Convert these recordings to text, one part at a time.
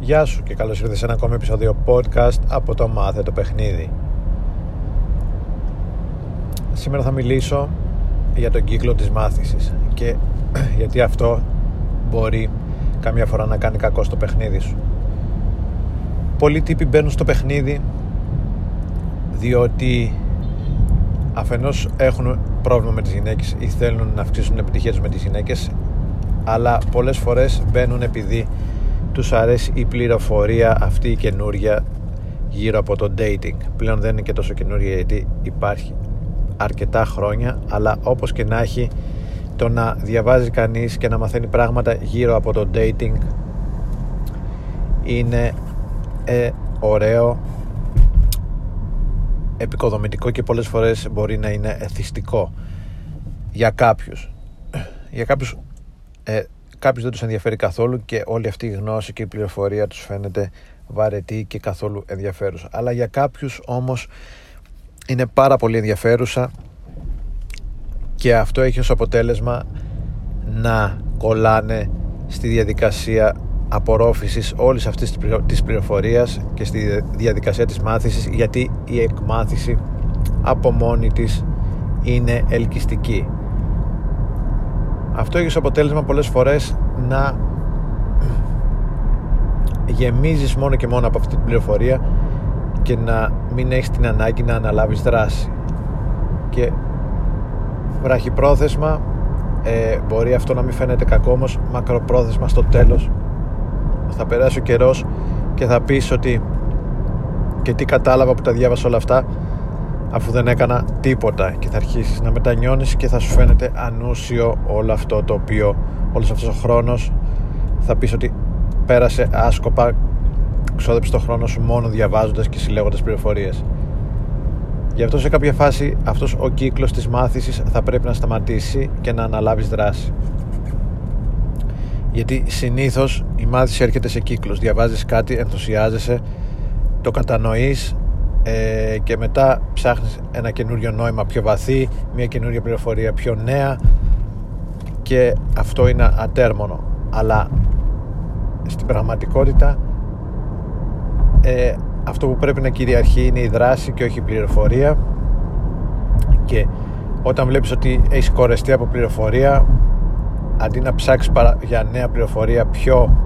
Γεια σου και καλώς ήρθες σε ένα ακόμη επεισόδιο podcast από το Μάθε το Παιχνίδι. Σήμερα θα μιλήσω για τον κύκλο της μάθησης και γιατί αυτό μπορεί καμιά φορά να κάνει κακό στο παιχνίδι σου. Πολλοί τύποι μπαίνουν στο παιχνίδι διότι αφενός έχουν πρόβλημα με τις γυναίκες ή θέλουν να αυξήσουν την επιτυχία τους με τις γυναίκες αλλά πολλές φορές μπαίνουν επειδή τους αρέσει η πληροφορία αυτή η καινούρια γύρω από το dating. Πλέον δεν είναι και τόσο καινούρια γιατί υπάρχει αρκετά χρόνια αλλά όπως και να έχει το να διαβάζει κανείς και να μαθαίνει πράγματα γύρω από το dating είναι ε, ωραίο επικοδομητικό και πολλές φορές μπορεί να είναι εθιστικό για κάποιους. Για κάποιους ε, κάποιους δεν τους ενδιαφέρει καθόλου και όλη αυτή η γνώση και η πληροφορία τους φαίνεται βαρετή και καθόλου ενδιαφέρουσα. Αλλά για κάποιους όμως είναι πάρα πολύ ενδιαφέρουσα και αυτό έχει ως αποτέλεσμα να κολλάνε στη διαδικασία απορρόφησης όλης αυτής της πληροφορίας και στη διαδικασία της μάθησης γιατί η εκμάθηση από μόνη της είναι ελκυστική αυτό έχεις ως αποτέλεσμα πολλές φορές να γεμίζεις μόνο και μόνο από αυτή την πληροφορία και να μην έχεις την ανάγκη να αναλάβεις δράση. Και βραχυπρόθεσμα ε, μπορεί αυτό να μην φαίνεται κακό όμως μακροπρόθεσμα στο τέλος θα περάσει ο καιρός και θα πεις ότι και τι κατάλαβα που τα διάβασα όλα αυτά αφού δεν έκανα τίποτα και θα αρχίσεις να μετανιώνεις και θα σου φαίνεται ανούσιο όλο αυτό το οποίο όλος αυτός ο χρόνος. Θα πεις ότι πέρασε άσκοπα ξόδεψε το χρόνο σου μόνο διαβάζοντας και συλλέγοντας πληροφορίες. Γι' αυτό σε κάποια φάση αυτός ο κύκλος της μάθησης θα πρέπει να σταματήσει και να αναλάβεις δράση. Γιατί συνήθως η μάθηση έρχεται σε κύκλος διαβάζεις κάτι, ενθουσιάζεσαι το κατανοείς ε, και μετά ψάχνεις ένα καινούριο νόημα πιο βαθύ μια καινούργια πληροφορία πιο νέα και αυτό είναι ατέρμονο. Αλλά στην πραγματικότητα ε, αυτό που πρέπει να κυριαρχεί είναι η δράση και όχι η πληροφορία. Και όταν βλέπεις ότι έχεις κορεστεί από πληροφορία αντί να ψάξεις για νέα πληροφορία πιο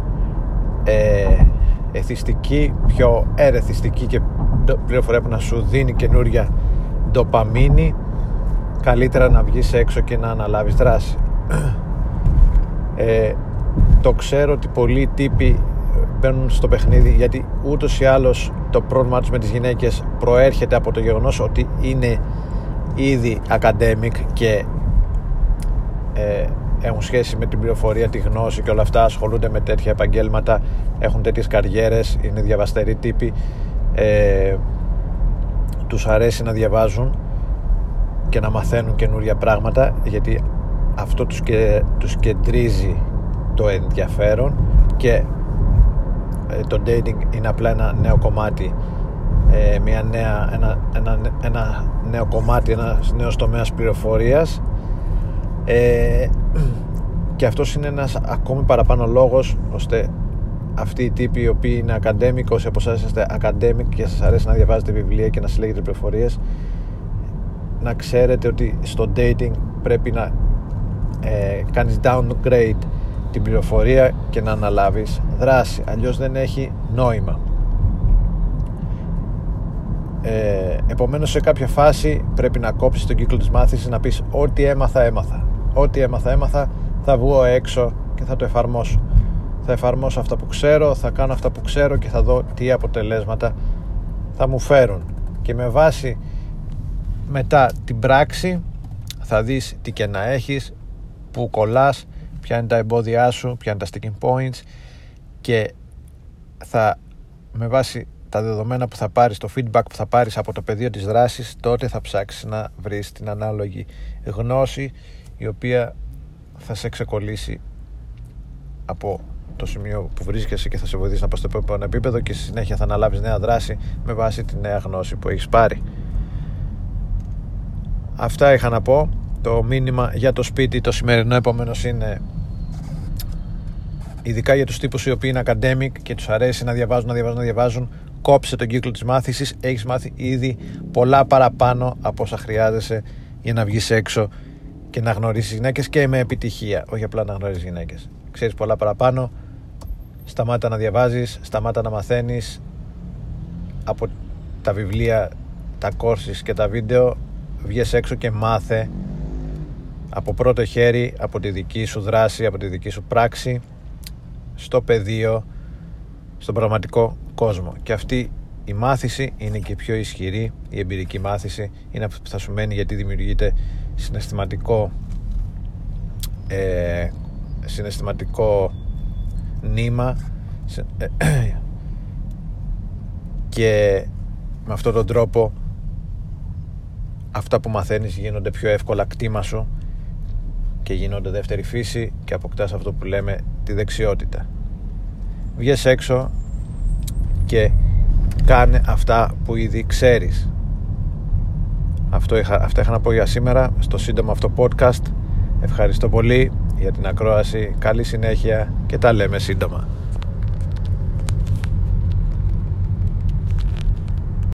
ε, εθιστική, πιο ερεθιστική και πληροφορία που να σου δίνει καινούρια ντοπαμίνη καλύτερα να βγεις έξω και να αναλάβεις δράση. Ε, το ξέρω ότι πολλοί τύποι μπαίνουν στο παιχνίδι γιατί ούτως ή άλλως το πρόβλημά τους με τις γυναίκες προέρχεται από το γεγονός ότι είναι ήδη academic και ε, έχουν σχέση με την πληροφορία, τη γνώση και όλα αυτά ασχολούνται με τέτοια επαγγέλματα έχουν τέτοιες καριέρες, είναι διαβαστεροί τύποι ε, τους αρέσει να διαβάζουν και να μαθαίνουν καινούρια πράγματα γιατί αυτό τους, και, τους κεντρίζει το ενδιαφέρον και ε, το dating είναι απλά ένα νέο κομμάτι ε, μια νέα, ένα, ένα, ένα νέο κομμάτι, ένα νέος τομέας πληροφορίας. Ε, και αυτός είναι ένας ακόμη παραπάνω λόγος ώστε αυτοί οι τύποι οι οποίοι είναι academic όσοι από εσάς είστε academic και σας αρέσει να διαβάζετε βιβλία και να συλλέγετε πληροφορίες να ξέρετε ότι στο dating πρέπει να ε, κάνεις downgrade την πληροφορία και να αναλάβεις δράση. Αλλιώς δεν έχει νόημα. Ε, επομένως σε κάποια φάση πρέπει να κόψεις τον κύκλο της μάθησης να πεις ό,τι έμαθα έμαθα. Ό,τι έμαθα έμαθα θα βγω έξω και θα το εφαρμόσω θα εφαρμόσω αυτά που ξέρω θα κάνω αυτά που ξέρω και θα δω τι αποτελέσματα θα μου φέρουν. Και με βάση μετά την πράξη θα δεις τι και να έχεις που κολλάς ποια είναι τα εμπόδια σου ποια είναι τα sticking points και θα με βάση τα δεδομένα που θα πάρεις, το feedback που θα πάρεις από το πεδίο της δράσης τότε θα ψάξεις να βρεις την ανάλογη γνώση η οποία θα σε ξεκολλήσει από το σημείο που βρίσκεσαι και θα σε βοηθήσει να πας στο επόμενο επίπεδο και στη συνέχεια θα αναλάβεις νέα δράση με βάση τη νέα γνώση που έχεις πάρει. Αυτά είχα να πω. Το μήνυμα για το σπίτι το σημερινό επομένω είναι ειδικά για τους τύπους οι οποίοι είναι academic και τους αρέσει να διαβάζουν, να διαβάζουν, να διαβάζουν κόψε τον κύκλο της μάθησης έχεις μάθει ήδη πολλά παραπάνω από όσα χρειάζεσαι για να βγεις έξω και να γνωρίσεις γυναίκες και με επιτυχία όχι απλά να γνωρίσεις γυναίκες ξέρεις πολλά παραπάνω σταμάτα να διαβάζεις σταμάτα να μαθαίνεις. Από τα βιβλία τα courses και τα βίντεο βγες έξω και μάθε. Από πρώτο χέρι από τη δική σου δράση από τη δική σου πράξη στο πεδίο στον πραγματικό κόσμο. Και αυτή η μάθηση είναι και πιο ισχυρή η εμπειρική μάθηση. Είναι αυτό που θα σου μένει γιατί δημιουργείται συναισθηματικό ε, συναισθηματικό νήμα ε, και με αυτόν τον τρόπο αυτά που μαθαίνεις γίνονται πιο εύκολα κτήμα σου και γίνονται δεύτερη φύση και αποκτάς αυτό που λέμε τη δεξιότητα. Βγες έξω και κάνε αυτά που ήδη ξέρεις. Αυτό είχα, αυτά είχα να πω για σήμερα. Στο σύντομο αυτό podcast. Ευχαριστώ πολύ για την ακρόαση. Καλή συνέχεια και τα λέμε σύντομα